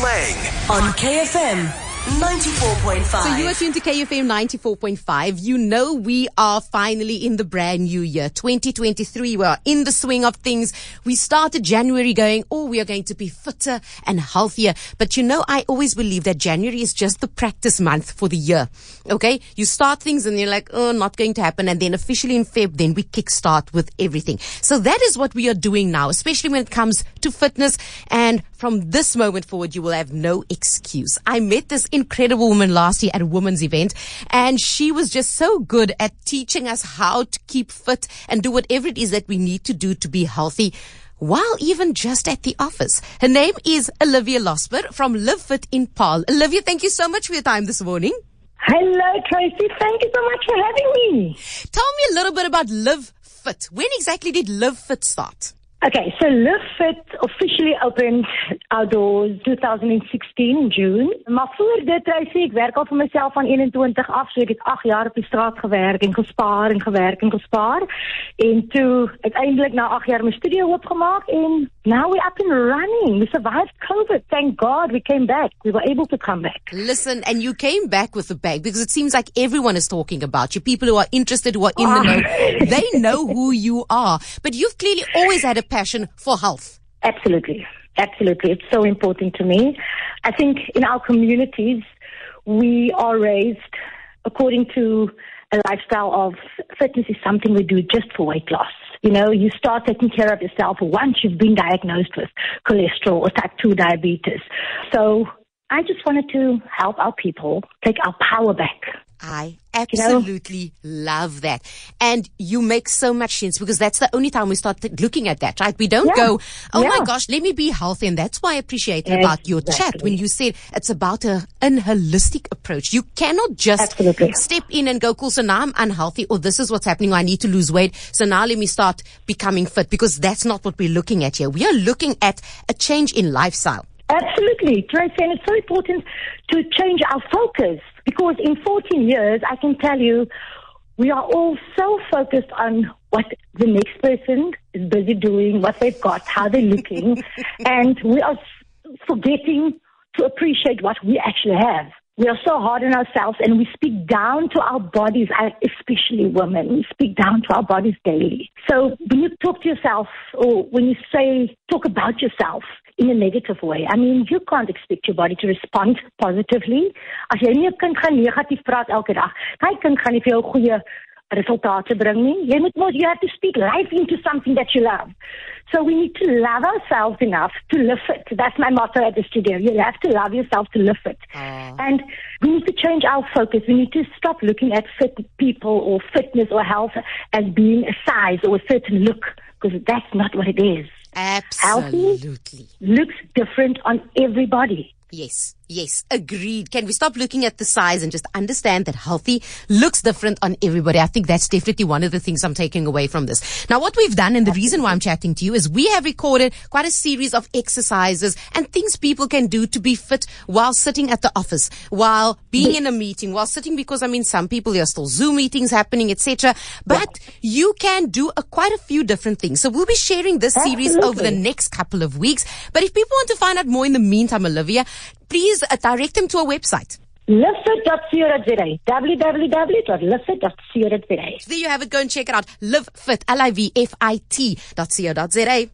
Lang. on KFM 94.5. So you are tuned to KFM 94.5. You know we are finally in the brand new year, 2023. We are in the swing of things. We started January going, oh, we are going to be fitter and healthier. But you know, I always believe that January is just the practice month for the year. Okay? You start things and you're like, oh, not going to happen. And then officially in Feb, then we kickstart with everything. So that is what we are doing now, especially when it comes to fitness. And from this moment forward, you will have no excuse. I met this incredible woman last year at a women's event and she was just so good at teaching us how to keep fit and do whatever it is that we need to do to be healthy while even just at the office. Her name is Olivia Losper from Live Fit in Paarl. Olivia, thank you so much for your time this morning. Hello, Tracy. Thank you so much for having me. Tell me a little bit about Live Fit. When exactly did Live Fit start? Okay, so Live Fit officially opened outdoors 2016 in June. Maar voor dit, Tracy, ek werk al vir myself van 21 af, so ek het 8 jaar op die straat gewerk en gespaar en gewerk en gespaar. En toe uiteindelik na 8 jaar my studio oopgemaak en now we're up and running. We survived COVID. Thank God we came back. We were able to come back. Listen, and you came back with a bag because it seems like everyone is talking about you. People who are interested, who are in the ah. know, they know who you are. But you've clearly always had a passion for health. Absolutely. Absolutely. It's so important to me. I think in our communities, we are raised according to a lifestyle of fitness is something we do just for weight loss. You know, you start taking care of yourself once you've been diagnosed with cholesterol or type 2 diabetes. So I just wanted to help our people take our power back. I absolutely love that. And you make so much sense because that's the only time we start th- looking at that, right? We don't Yeah. go, oh my gosh, let me be healthy. And that's why I appreciate about your chat when you said it's about a, an holistic approach. You cannot just Absolutely. step in and go, cool, so now I'm unhealthy or this is what's happening. I need to lose weight. So now let me start becoming fit because that's not what we're looking at here. We are looking at a change in lifestyle. Absolutely, Tracy, and it's so important to change our focus because in 14 years, I can tell you, we are all so focused on what the next person is busy doing, what they've got, how they're looking, and we are forgetting to appreciate what we actually have. We are so hard on ourselves and we speak down to our bodies, uh, especially women. We speak down to our bodies daily. So when you talk to yourself or when you say, talk about yourself in a negative way, I mean, you can't expect your body to respond positively. As jy nie gaan negatief praat elke dag, kind gaan nie vir jou goeie resultate bring nie. Jy moet mos you have to speak life into something that you love. So we need to love ourselves enough to live it. That's my motto at the studio. You have to love yourself to live it. Ah. And we need to change our focus. We need to stop looking at fit people or fitness or health as being a size or a certain look because that's not what it is. Absolutely. Looks different on everybody. Yes, yes, agreed. Can we stop looking at the size and just understand that healthy looks different on everybody? I think that's definitely one of the things I'm taking away from this. Now, what we've done and the reason why I'm chatting to you is we have recorded quite a series of exercises and things people can do to be fit while sitting at the office, while being in a meeting, while sitting because I mean, some people there are still Zoom meetings happening, etc. But you can do a, quite a few different things. So we'll be sharing this series over the next couple of weeks. But if people want to find out more in the meantime, Olivia, please uh, direct them to our website. Livefit.co.za. www.livefit.co.za. There you have it. Go and check it out. Live Fit, L-I-V-F-I-T dot co dot Z-A.